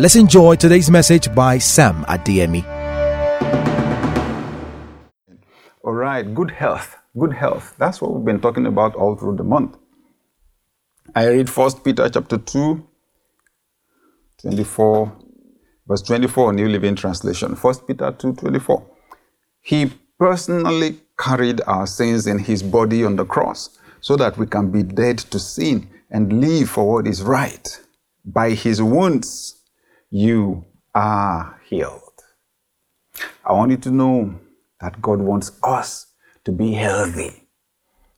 Let's enjoy today's message by Sam Adeyemi. All right, good health. Good health. That's what we've been talking about all through the month. I read 1 Peter chapter 2, 24, verse 24, New Living Translation. 1 Peter 2, 24. He personally carried our sins in his body on the cross so that we can be dead to sin and live for what is right. By his wounds, you are healed. I want you to know that God wants us to be healthy.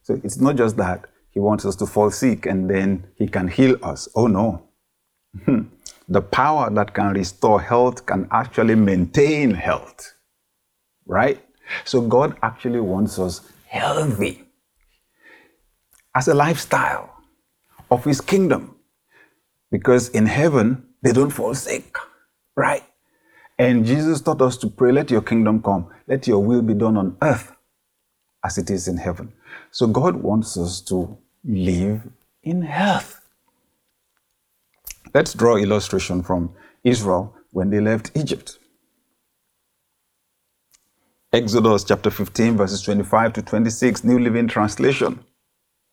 So it's not just that He wants us to fall sick and then He can heal us. Oh no. Hmm. the power that can restore health can actually maintain health. Right? So God actually wants us healthy as a lifestyle of His kingdom. Because in heaven, they don't fall sick. Right? And Jesus taught us to pray, let your kingdom come, let your will be done on earth as it is in heaven. So God wants us to live in health. Let's draw illustration from Israel when they left Egypt. Exodus chapter 15, verses 25 to 26, New Living Translation.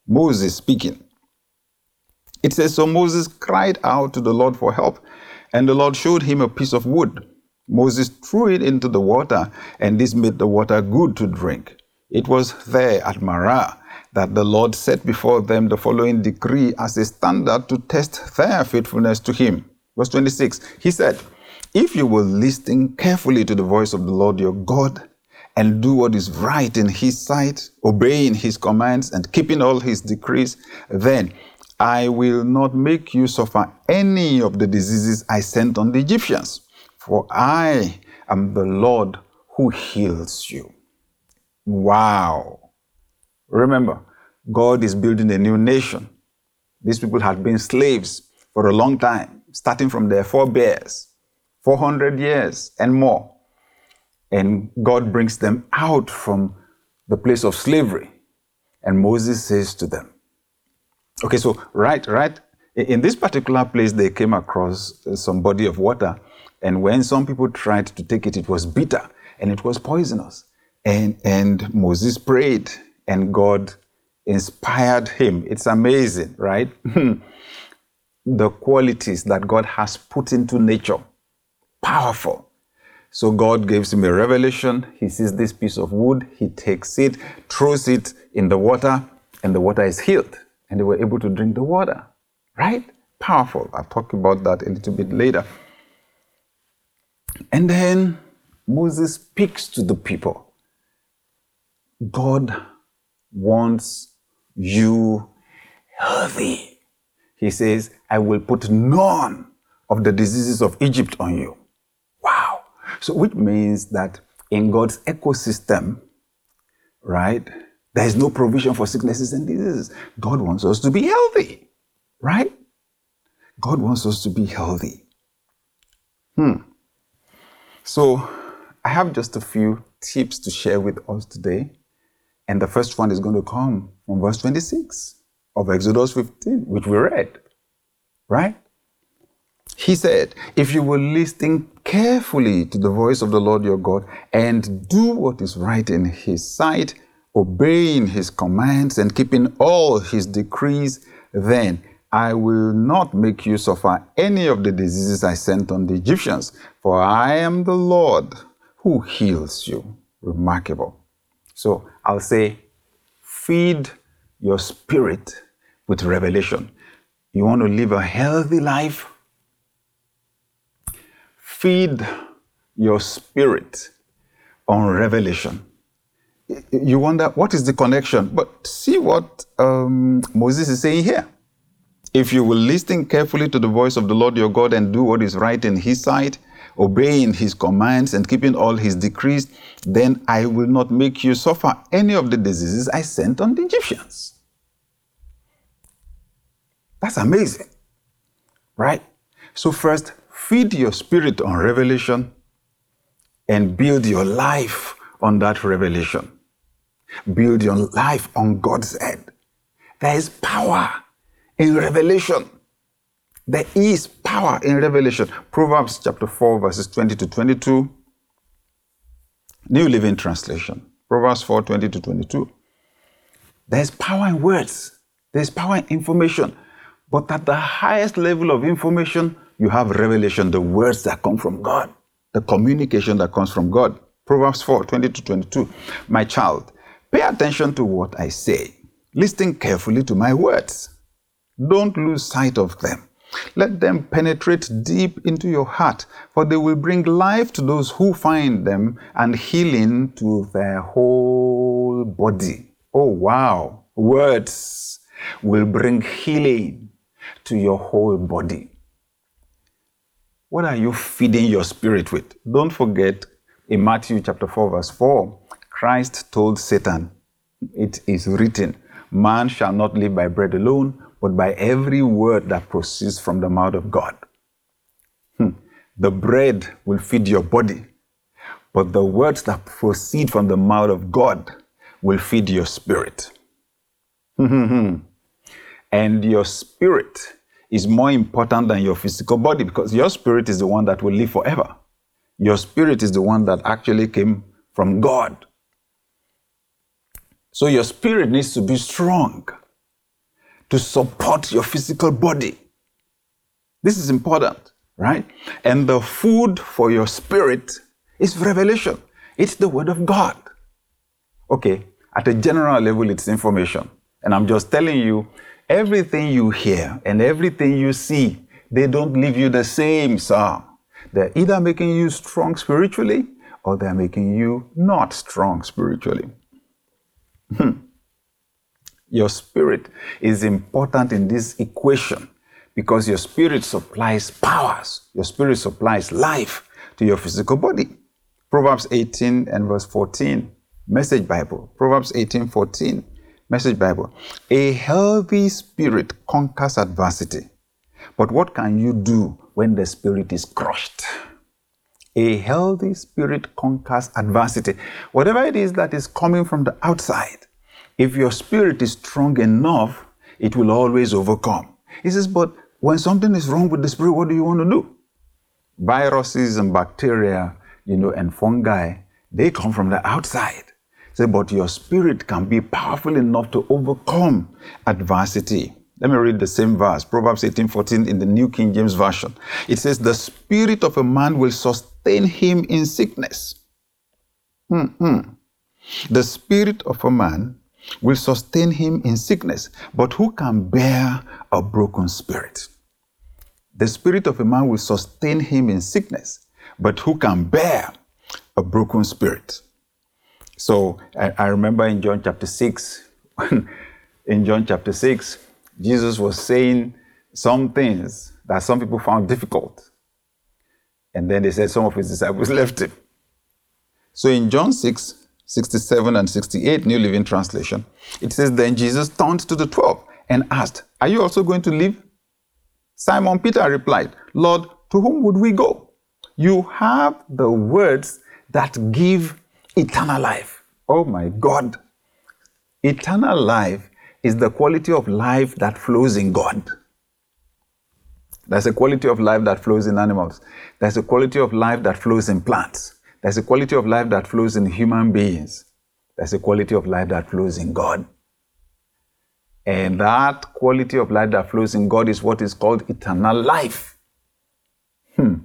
Moses speaking. It says, So Moses cried out to the Lord for help, and the Lord showed him a piece of wood. Moses threw it into the water, and this made the water good to drink. It was there at Marah that the Lord set before them the following decree as a standard to test their faithfulness to Him. Verse 26 He said, If you will listen carefully to the voice of the Lord your God and do what is right in His sight, obeying His commands and keeping all His decrees, then I will not make you suffer any of the diseases I sent on the Egyptians, for I am the Lord who heals you. Wow. Remember, God is building a new nation. These people had been slaves for a long time, starting from their forebears, 400 years and more. And God brings them out from the place of slavery. And Moses says to them, Okay, so right, right, in this particular place, they came across uh, some body of water. And when some people tried to take it, it was bitter and it was poisonous. And, and Moses prayed, and God inspired him. It's amazing, right? the qualities that God has put into nature. Powerful. So God gives him a revelation. He sees this piece of wood, he takes it, throws it in the water, and the water is healed. And they were able to drink the water. Right? Powerful. I'll talk about that a little bit later. And then Moses speaks to the people. God wants you healthy. He says, I will put none of the diseases of Egypt on you. Wow. So, which means that in God's ecosystem, right, there is no provision for sicknesses and diseases. God wants us to be healthy, right? God wants us to be healthy. Hmm. So, I have just a few tips to share with us today and the first one is going to come from verse 26 of Exodus 15, which we read. Right? He said, If you will listen carefully to the voice of the Lord your God and do what is right in his sight, obeying his commands and keeping all his decrees, then I will not make you suffer any of the diseases I sent on the Egyptians, for I am the Lord who heals you. Remarkable. So I'll say, feed your spirit with revelation. You want to live a healthy life? Feed your spirit on revelation. You wonder, what is the connection? But see what um, Moses is saying here. If you will listen carefully to the voice of the Lord your God and do what is right in his sight, obeying his commands and keeping all his decrees, then I will not make you suffer any of the diseases I sent on the Egyptians. That's amazing, right? So, first, feed your spirit on revelation and build your life on that revelation. Build your life on God's head. There is power in revelation. There is power in revelation. Proverbs chapter 4, verses 20 to 22. New Living Translation. Proverbs 4, 20 to 22. There's power in words. There's power in information. But at the highest level of information, you have revelation, the words that come from God, the communication that comes from God. Proverbs 4 20 to 22. My child, pay attention to what I say. Listen carefully to my words. Don't lose sight of them. Let them penetrate deep into your heart, for they will bring life to those who find them and healing to their whole body. Oh, wow. Words will bring healing to your whole body. What are you feeding your spirit with? Don't forget in Matthew chapter 4, verse 4, Christ told Satan, It is written, Man shall not live by bread alone, but by every word that proceeds from the mouth of God. Hmm. The bread will feed your body, but the words that proceed from the mouth of God will feed your spirit. and your spirit is more important than your physical body because your spirit is the one that will live forever. Your spirit is the one that actually came from God. So your spirit needs to be strong to support your physical body. This is important, right? And the food for your spirit is revelation. It's the word of God. Okay, at a general level, it's information. And I'm just telling you, everything you hear and everything you see, they don't leave you the same, sir. They're either making you strong spiritually or they're making you not strong spiritually. Hmm. Your spirit is important in this equation because your spirit supplies powers, your spirit supplies life to your physical body. Proverbs 18 and verse 14, Message Bible. Proverbs 18 14, Message Bible. A healthy spirit conquers adversity. But what can you do when the spirit is crushed? A healthy spirit conquers adversity. Whatever it is that is coming from the outside, if your spirit is strong enough, it will always overcome. He says, but when something is wrong with the spirit, what do you want to do? Viruses and bacteria, you know, and fungi, they come from the outside. Say, but your spirit can be powerful enough to overcome adversity. Let me read the same verse, Proverbs 18:14 in the New King James Version. It says, The spirit of a man will sustain him in sickness. Mm-hmm. The spirit of a man will sustain him in sickness, but who can bear a broken spirit? The spirit of a man will sustain him in sickness, but who can bear a broken spirit? So I, I remember in John chapter 6, in John chapter 6, Jesus was saying some things that some people found difficult. And then they said some of his disciples left him. So in John 6, 67 and 68, New Living Translation, it says, Then Jesus turned to the twelve and asked, Are you also going to leave? Simon Peter replied, Lord, to whom would we go? You have the words that give eternal life. Oh my God. Eternal life is the quality of life that flows in God. There's a quality of life that flows in animals. There's a quality of life that flows in plants. There's a quality of life that flows in human beings. There's a quality of life that flows in God. And that quality of life that flows in God is what is called eternal life. Hmm.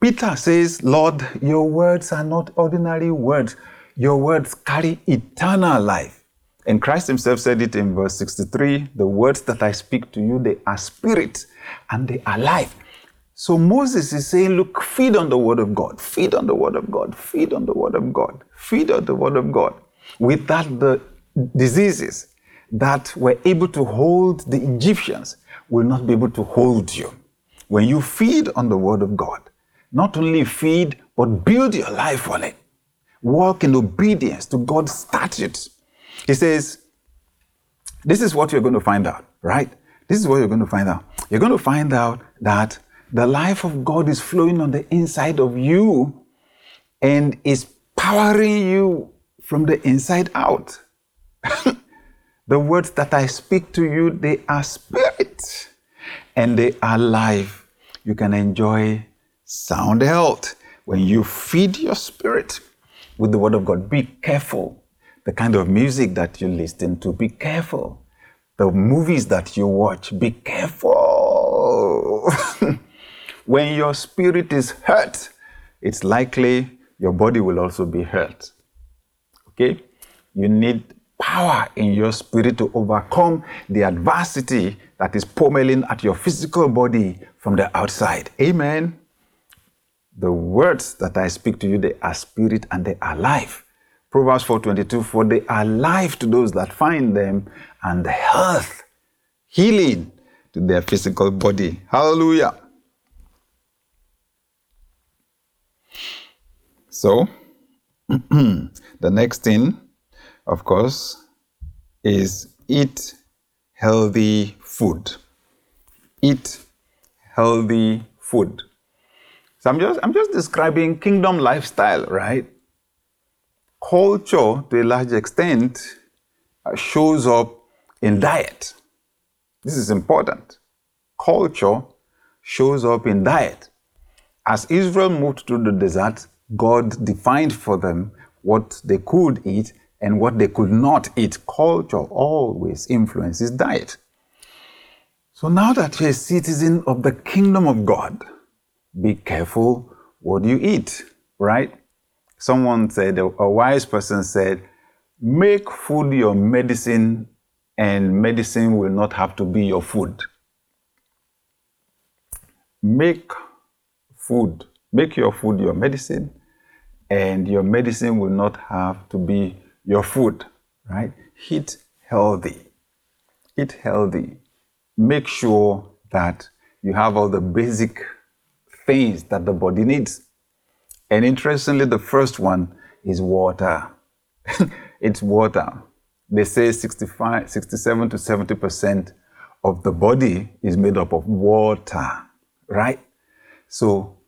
Peter says, Lord, your words are not ordinary words. Your words carry eternal life. And Christ himself said it in verse 63 The words that I speak to you, they are spirit and they are life. So Moses is saying, Look, feed on the word of God, feed on the word of God, feed on the word of God, feed on the word of God. With that, the diseases that were able to hold the Egyptians will not be able to hold you. When you feed on the word of God, not only feed, but build your life on it. Walk in obedience to God's statutes. He says, This is what you're going to find out, right? This is what you're going to find out. You're going to find out that the life of God is flowing on the inside of you and is powering you from the inside out. the words that I speak to you, they are spirit and they are life. You can enjoy sound health when you feed your spirit with the Word of God. Be careful the kind of music that you listen to. Be careful the movies that you watch. Be careful. when your spirit is hurt, it's likely your body will also be hurt. Okay? You need power in your spirit to overcome the adversity that is pummeling at your physical body from the outside. Amen. The words that I speak to you, they are spirit and they are life. Proverbs 4:22 for they are life to those that find them and health, healing to their physical body. Hallelujah. So, the next thing, of course, is eat healthy food. Eat healthy food. So I'm just I'm just describing kingdom lifestyle, right? Culture to a large extent uh, shows up in diet. This is important. Culture shows up in diet. As Israel moved through the desert, God defined for them what they could eat and what they could not eat. Culture always influences diet. So now that you're a citizen of the kingdom of God, be careful what you eat, right? Someone said, a wise person said, make food your medicine and medicine will not have to be your food. Make food, make your food your medicine and your medicine will not have to be your food, right? Eat healthy. Eat healthy. Make sure that you have all the basic things that the body needs. And interestingly, the first one is water. it's water. They say 65, 67 to 70% of the body is made up of water, right? So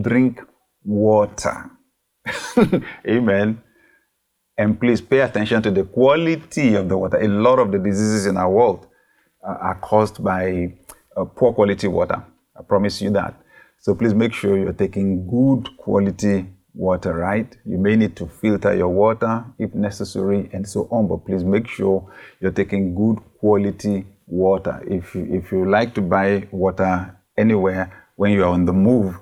drink water. Amen. And please pay attention to the quality of the water. A lot of the diseases in our world uh, are caused by uh, poor quality water. I promise you that. So please make sure you're taking good quality water, right? You may need to filter your water if necessary and so on, but please make sure you're taking good quality water. If you, if you like to buy water anywhere when you are on the move,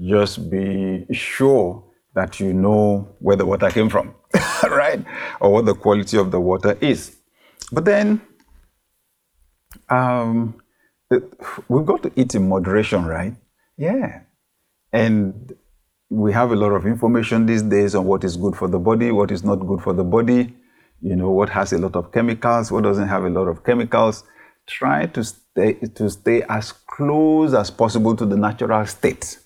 just be sure that you know where the water came from, right? Or what the quality of the water is. But then um, we've got to eat in moderation, right? Yeah. And we have a lot of information these days on what is good for the body, what is not good for the body, you know, what has a lot of chemicals, what doesn't have a lot of chemicals. Try to stay, to stay as close as possible to the natural state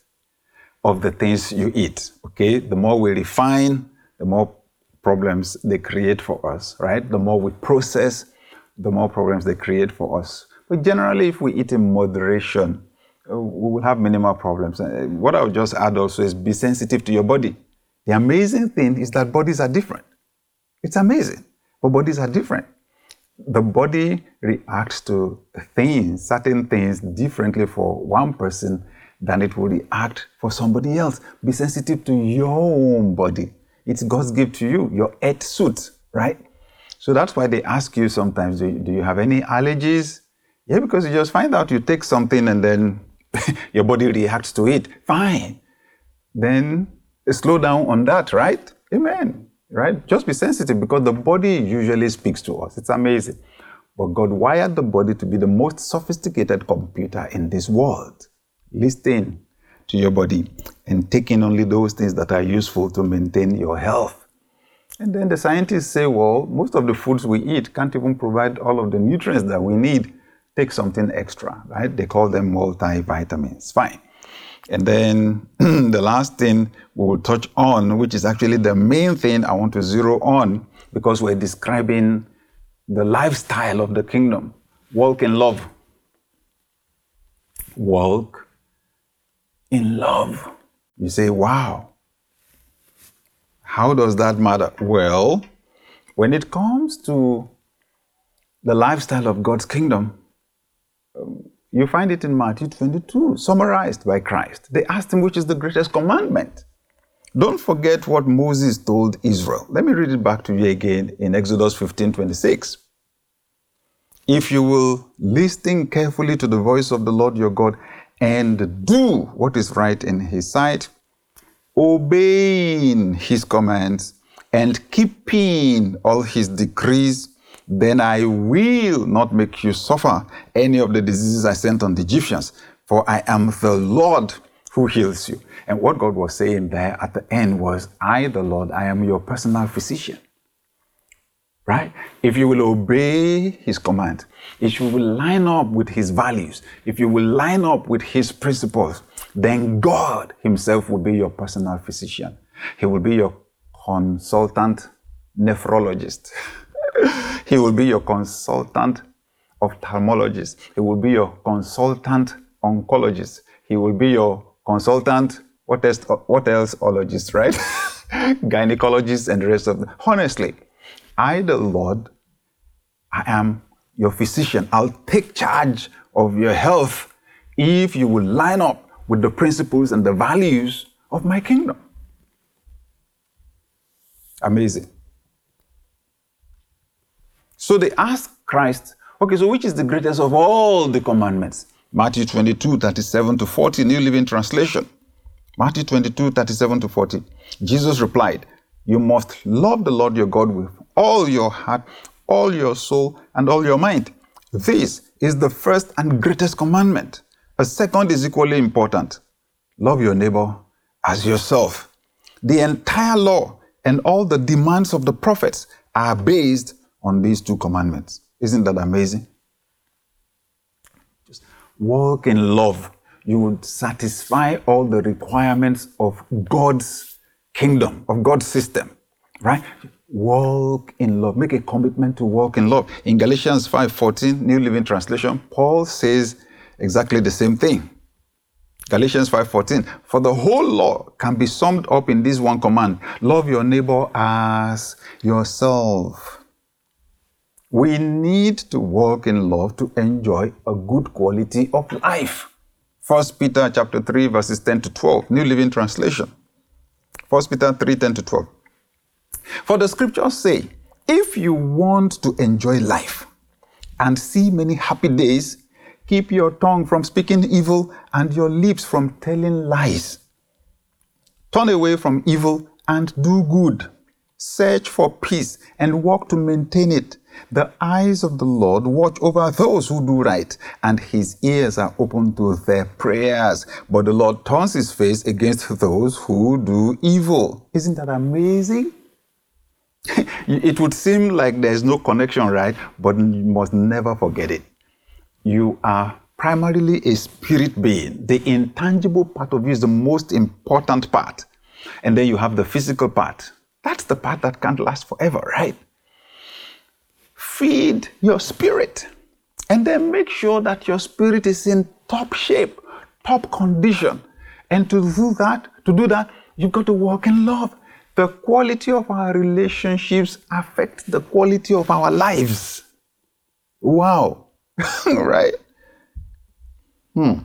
of the things you eat. Okay, the more we refine, the more problems they create for us, right? The more we process, the more problems they create for us. But generally, if we eat in moderation, we will have minimal problems. Uh, what I would just add also is be sensitive to your body. The amazing thing is that bodies are different. It's amazing, but bodies are different. The body reacts to things, certain things, differently for one person than it will react for somebody else. Be sensitive to your own body. It's God's gift to you, your earth suit, right? So that's why they ask you sometimes, do you, do you have any allergies? Yeah, because you just find out you take something and then your body reacts to it. Fine. Then slow down on that, right? Amen. Right? Just be sensitive because the body usually speaks to us. It's amazing. But God wired the body to be the most sophisticated computer in this world. Listen to your body and taking only those things that are useful to maintain your health. And then the scientists say, well, most of the foods we eat can't even provide all of the nutrients that we need. Take something extra, right? They call them multivitamins. Fine. And then the last thing we will touch on, which is actually the main thing I want to zero on because we're describing the lifestyle of the kingdom. Walk in love. Walk in love. You say, wow, how does that matter? Well, when it comes to the lifestyle of God's kingdom, um, You find it in Matthew 22, summarized by Christ. They asked him, which is the greatest commandment? Don't forget what Moses told Israel. Let me read it back to you again in Exodus 15 26. If you will listen carefully to the voice of the Lord your God and do what is right in his sight, obeying his commands and keeping all his decrees, then I will not make you suffer any of the diseases I sent on the Egyptians, for I am the Lord who heals you. And what God was saying there at the end was, I, the Lord, I am your personal physician. Right? If you will obey his command, if you will line up with his values, if you will line up with his principles, then God himself will be your personal physician. He will be your consultant nephrologist. he will be your consultant ophthalmologist. He will be your consultant oncologist. He will be your consultant, what else, what else ologist, right? Gynecologist and the rest of them. Honestly, I, the Lord, I am your physician. I'll take charge of your health if you will line up with the principles and the values of my kingdom. Amazing. So they asked Christ, okay, so which is the greatest of all the commandments? Matthew 22, 37 to 40, New Living Translation. Matthew 22, 37 to 40. Jesus replied, You must love the Lord your God with all your heart, all your soul, and all your mind. This is the first and greatest commandment. A second is equally important love your neighbor as yourself. The entire law and all the demands of the prophets are based on these two commandments. Isn't that amazing? Just walk in love. You would satisfy all the requirements of God's kingdom, of God's system, right? Walk in love. Make a commitment to walk in love. In Galatians 5:14, New Living Translation, Paul says exactly the same thing. Galatians 5:14 For the whole law can be summed up in this one command love your neighbor as yourself we need to walk in love to enjoy a good quality of life 1 Peter chapter 3 verses 10 to 12 New Living Translation 1 Peter 3 10 to 12 For the scriptures say if you want to enjoy life and see many happy days Keep your tongue from speaking evil and your lips from telling lies. Turn away from evil and do good. Search for peace and work to maintain it. The eyes of the Lord watch over those who do right, and his ears are open to their prayers. But the Lord turns his face against those who do evil. Isn't that amazing? it would seem like there's no connection, right? But you must never forget it you are primarily a spirit being. The intangible part of you is the most important part. And then you have the physical part. That's the part that can't last forever, right? Feed your spirit. And then make sure that your spirit is in top shape, top condition. And to do that, to do that, you've got to walk in love. The quality of our relationships affect the quality of our lives. Wow. right? Hmm.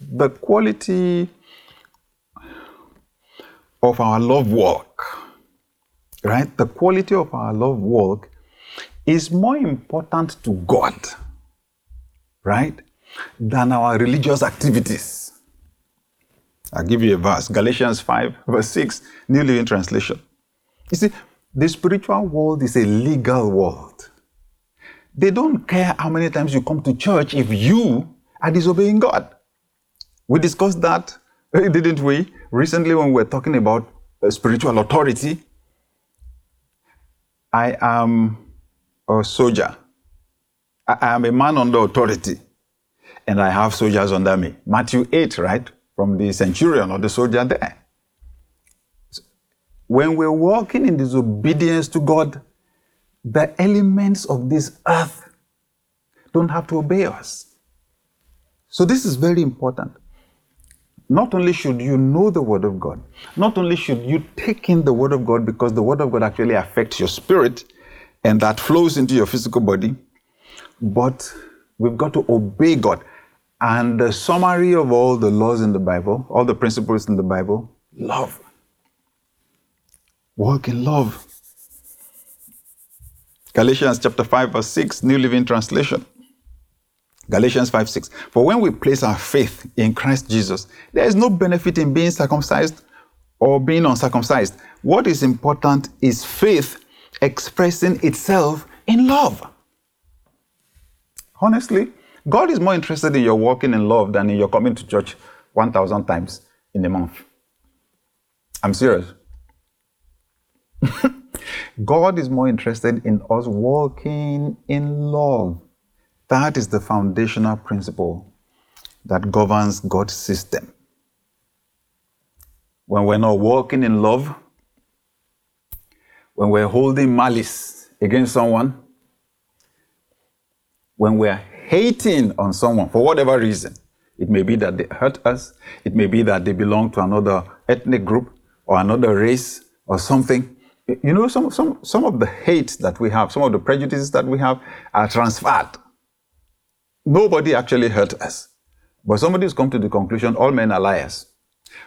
The quality of our love walk, right? The quality of our love walk is more important to God, right? Than our religious activities. I'll give you a verse Galatians 5, verse 6, New Living Translation. You see, the spiritual world is a legal world. They don't care how many times you come to church if you are disobeying God. We discussed that, didn't we, recently when we were talking about uh, spiritual authority. I am a soldier. I am a man under authority, and I have soldiers under me. Matthew 8, right? From the centurion or the soldier there. When we're walking in disobedience to God, the elements of this earth don't have to obey us. So, this is very important. Not only should you know the Word of God, not only should you take in the Word of God because the Word of God actually affects your spirit and that flows into your physical body, but we've got to obey God. And the summary of all the laws in the Bible, all the principles in the Bible, love. Walk in love. Galatians chapter 5, verse 6, New Living Translation. Galatians 5 6. For when we place our faith in Christ Jesus, there is no benefit in being circumcised or being uncircumcised. What is important is faith expressing itself in love. Honestly, God is more interested in your walking in love than in your coming to church 1,000 times in a month. I'm serious. God is more interested in us walking in love. That is the foundational principle that governs God's system. When we're not walking in love, when we're holding malice against someone, when we're hating on someone for whatever reason, it may be that they hurt us, it may be that they belong to another ethnic group or another race or something. You know, some, some, some of the hate that we have, some of the prejudices that we have are transferred Nobody actually hurt us. But somebody has come to the conclusion all men are liars.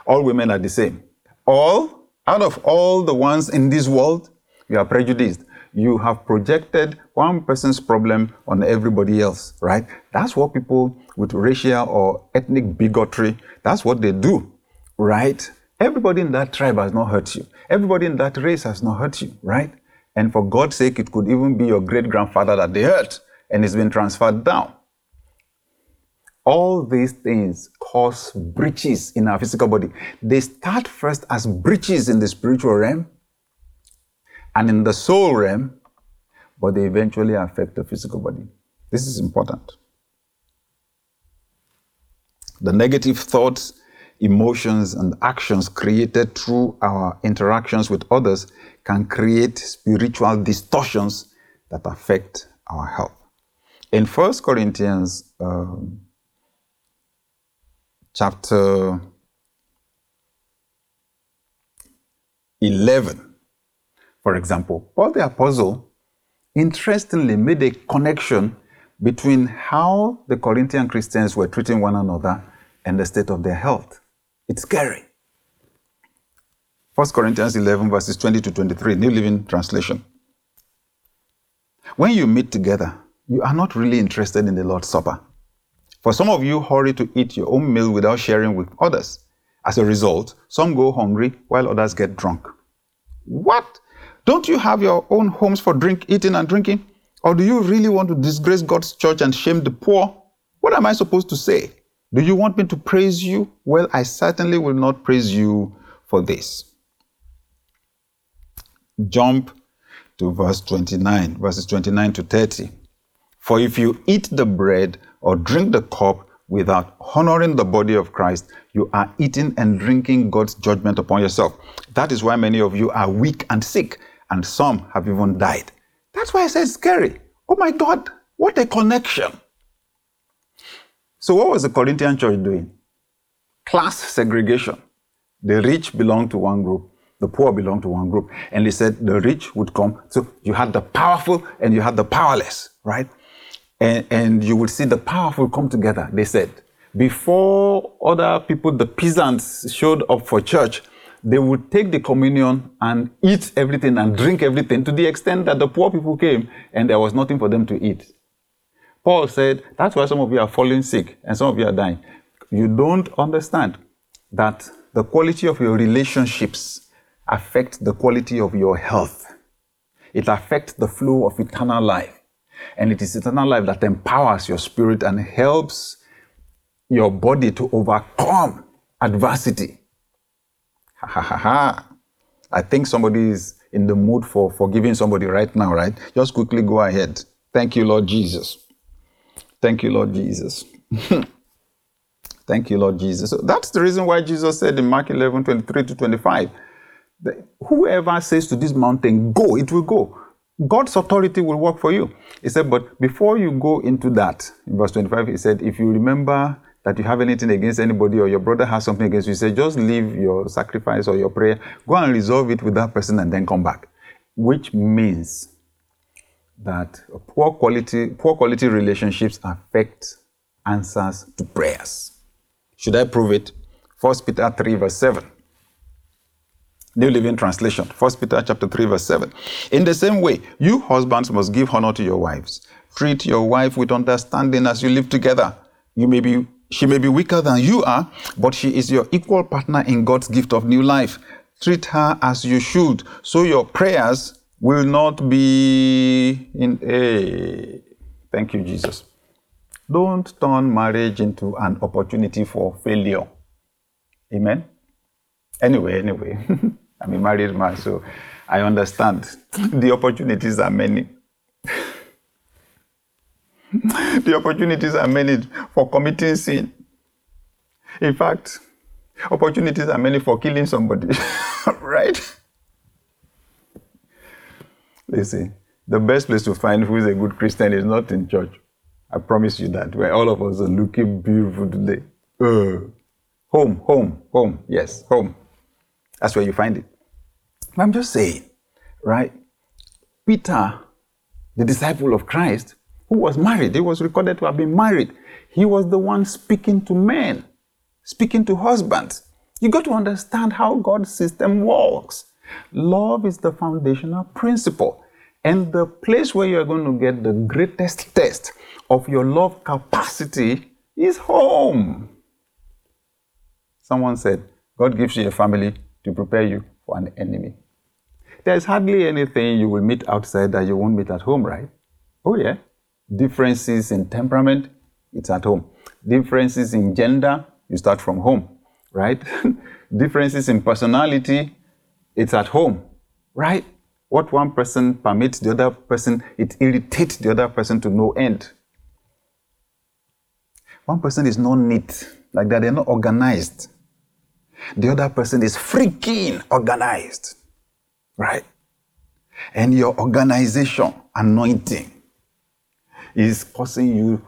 All women are the same. All, out of all the ones in this world, you are prejudiced. You have projected one person's problem on everybody else, right? That's what people with racial or ethnic bigotry, that's what they do, right? Everybody in that tribe has not hurt you. Everybody in that race has not hurt you, right? And for God's sake, it could even be your great grandfather that they hurt and it's been transferred down. All these things cause breaches in our physical body. They start first as breaches in the spiritual realm and in the soul realm, but they eventually affect the physical body. This is important. The negative thoughts, emotions, and actions created through our interactions with others can create spiritual distortions that affect our health. In 1 Corinthians um, chapter 11, for example, Paul the Apostle interestingly made a connection between how the Corinthian Christians were treating one another and the state of their health. It's scary. 1 Corinthians 11, verses 20 to 23, New Living Translation. When you meet together, you are not really interested in the Lord's Supper for some of you, hurry to eat your own meal without sharing with others. As a result, some go hungry while others get drunk. What? Don't you have your own homes for drink, eating, and drinking? Or do you really want to disgrace God's church and shame the poor? What am I supposed to say? Do you want me to praise you? Well, I certainly will not praise you for this. Jump to verse 29, verses 29 to 30. For if you eat the bread or drink the cup without honoring the body of Christ, you are eating and drinking God's judgment upon yourself. That is why many of you are weak and sick, and some have even died. That's why I said scary. Oh my God, what a connection. So, what was the Corinthian church doing? Class segregation. The rich belong to one group, the poor belong to one group. And they said the rich would come. So, you had the powerful and you had the powerless, right? And, and you will see the powerful come together. They said, before other people, the peasants showed up for church, they would take the communion and eat everything and drink everything to the extent that the poor people came and there was nothing for them to eat. Paul said, That's why some of you are falling sick and some of you are dying. You don't understand that the quality of your relationships affect the quality of your health. It affects the flow of eternal life. And it is eternal life that empowers your spirit and helps your body to overcome adversity. Ha ha ha. I think somebody is in the mood for forgiving somebody right now, right? Just quickly go ahead. Thank you, Lord Jesus. Thank you, Lord Jesus. Thank you, Lord Jesus. So that's the reason why Jesus said in Mark 11 23 to 25 that whoever says to this mountain, go, it will go. God's authority will work for you. He said, but before you go into that, in verse 25, he said, if you remember that you have anything against anybody or your brother has something against you, he said, just leave your sacrifice or your prayer, go and resolve it with that person and then come back. Which means that poor quality, poor quality relationships affect answers to prayers. Should I prove it? 1 Peter 3, verse 7. New Living Translation, 1 Peter chapter 3, verse 7. In the same way, you husbands must give honor to your wives. Treat your wife with understanding as you live together. You may be she may be weaker than you are, but she is your equal partner in God's gift of new life. Treat her as you should, so your prayers will not be in a. Thank you, Jesus. Don't turn marriage into an opportunity for failure. Amen. Anyway, anyway, I'm a married man, so I understand. the opportunities are many. the opportunities are many for committing sin. In fact, opportunities are many for killing somebody, right? Listen, the best place to find who is a good Christian is not in church. I promise you that. Where all of us are looking beautiful today. Uh, home, home, home. Yes, home. That's where you find it. I'm just saying, right? Peter, the disciple of Christ, who was married, he was recorded to have been married. He was the one speaking to men, speaking to husbands. You got to understand how God's system works. Love is the foundational principle. And the place where you're going to get the greatest test of your love capacity is home. Someone said, God gives you a family to prepare you for an enemy. There's hardly anything you will meet outside that you won't meet at home, right? Oh, yeah. Differences in temperament, it's at home. Differences in gender, you start from home, right? Differences in personality, it's at home, right? What one person permits the other person, it irritates the other person to no end. One person is not neat, like that, they're not organized. The other person is freaking organized, right? And your organization anointing is causing you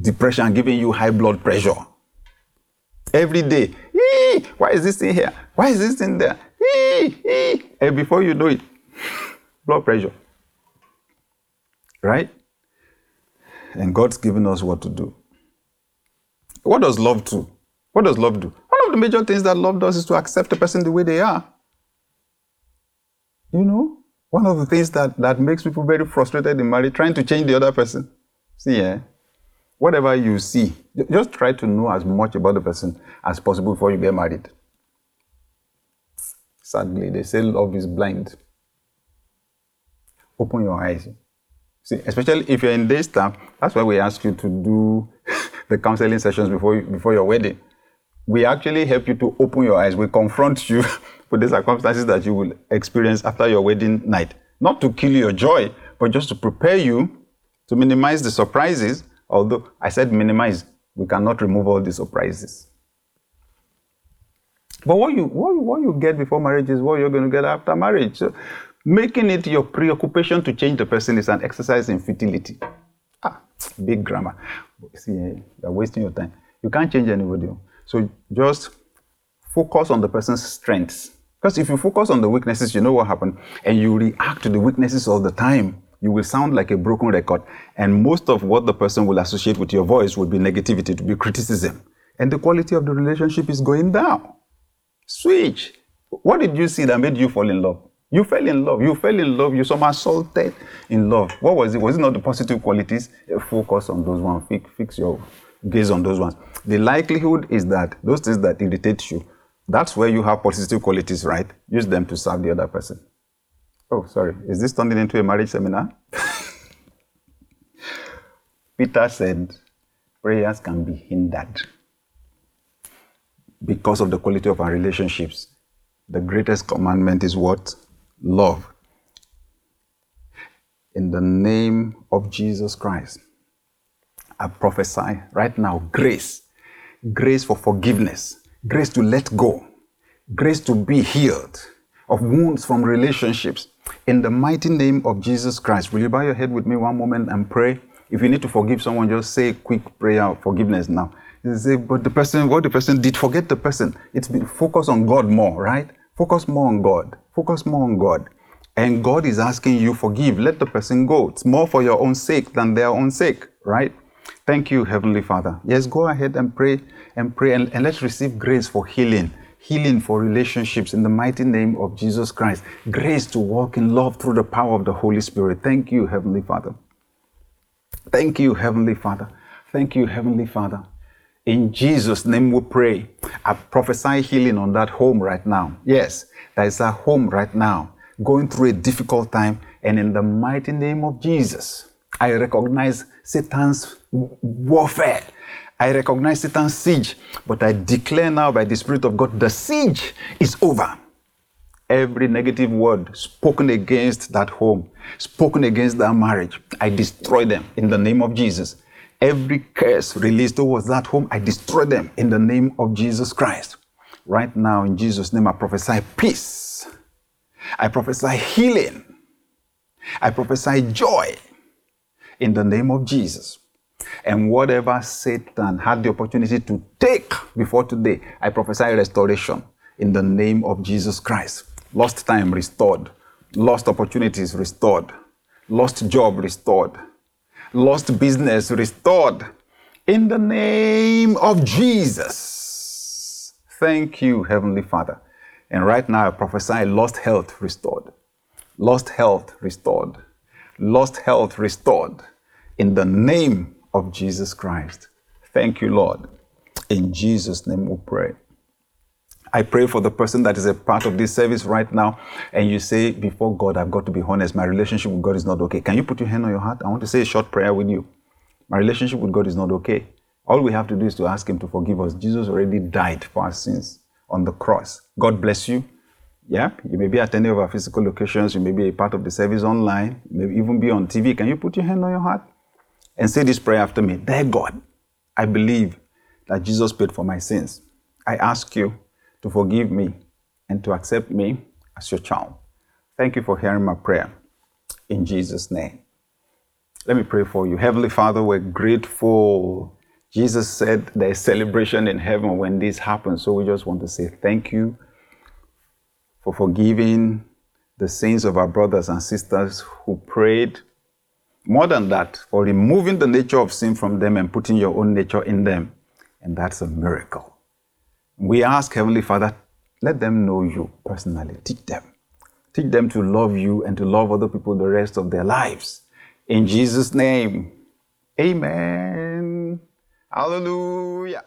depression, giving you high blood pressure. Every day, why is this in here? Why is this in there? And before you know it, blood pressure. Right? And God's given us what to do. What does love do? What does love do? Of the major things that love does is to accept a person the way they are. You know, one of the things that, that makes people very frustrated in marriage, trying to change the other person. See, yeah, whatever you see, just try to know as much about the person as possible before you get married. Sadly, they say love is blind. Open your eyes. See, especially if you're in this time, that's why we ask you to do the counseling sessions before before your wedding. We actually help you to open your eyes. We confront you with the circumstances that you will experience after your wedding night. Not to kill your joy, but just to prepare you to minimize the surprises. Although I said minimize, we cannot remove all the surprises. But what you, what, what you get before marriage is what you're going to get after marriage. So making it your preoccupation to change the person is an exercise in futility. Ah, big grammar. See, eh, you're wasting your time. You can't change anybody. So just focus on the person's strengths. Because if you focus on the weaknesses, you know what happened, and you react to the weaknesses all the time, you will sound like a broken record. And most of what the person will associate with your voice will be negativity, to be criticism. And the quality of the relationship is going down. Switch. What did you see that made you fall in love? You fell in love. You fell in love. You somersaulted in love. What was it? Was it not the positive qualities? Focus on those ones. Fix, fix your gaze on those ones. The likelihood is that those things that irritate you, that's where you have positive qualities, right? Use them to serve the other person. Oh, sorry. Is this turning into a marriage seminar? Peter said prayers can be hindered because of the quality of our relationships. The greatest commandment is what? Love. In the name of Jesus Christ, I prophesy right now grace. Grace for forgiveness. Grace to let go. Grace to be healed of wounds from relationships. In the mighty name of Jesus Christ, will you bow your head with me one moment and pray? If you need to forgive someone, just say a quick prayer of forgiveness now. You say, but the person, what the person did, forget the person. It's been focus on God more, right? Focus more on God. Focus more on God. and God is asking you, forgive, let the person go. It's more for your own sake than their own sake, right? Thank you, Heavenly Father. Yes, go ahead and pray and pray and, and let's receive grace for healing healing for relationships in the mighty name of Jesus Christ. Grace to walk in love through the power of the Holy Spirit. Thank you, Heavenly Father. Thank you, Heavenly Father. Thank you, Heavenly Father. In Jesus' name we pray. I prophesy healing on that home right now. Yes, there is a home right now going through a difficult time. And in the mighty name of Jesus, I recognize Satan's warfare I recognize Satan's siege, but I declare now by the Spirit of God, the siege is over. Every negative word spoken against that home, spoken against that marriage, I destroy them in the name of Jesus. Every curse released towards that home, I destroy them in the name of Jesus Christ. Right now, in Jesus' name, I prophesy peace. I prophesy healing. I prophesy joy in the name of Jesus. And whatever Satan had the opportunity to take before today, I prophesy restoration in the name of Jesus Christ. Lost time restored, lost opportunities restored, lost job restored, lost business restored in the name of Jesus. Thank you, Heavenly Father. And right now, I prophesy lost health restored, lost health restored, lost health restored in the name of Jesus Christ. Thank you, Lord. In Jesus' name we pray. I pray for the person that is a part of this service right now, and you say, Before God, I've got to be honest, my relationship with God is not okay. Can you put your hand on your heart? I want to say a short prayer with you. My relationship with God is not okay. All we have to do is to ask Him to forgive us. Jesus already died for our sins on the cross. God bless you. Yeah, you may be at any of our physical locations, you may be a part of the service online, you may even be on TV. Can you put your hand on your heart? and say this prayer after me Dear God, I believe that Jesus paid for my sins. I ask you to forgive me and to accept me as your child. Thank you for hearing my prayer. In Jesus' name. Let me pray for you. Heavenly Father, we're grateful. Jesus said there's celebration in heaven when this happens. So we just want to say thank you for forgiving the sins of our brothers and sisters who prayed more than that, for removing the nature of sin from them and putting your own nature in them. And that's a miracle. We ask Heavenly Father, let them know you personally. Teach them. Teach them to love you and to love other people the rest of their lives. In Jesus' name, amen. Hallelujah.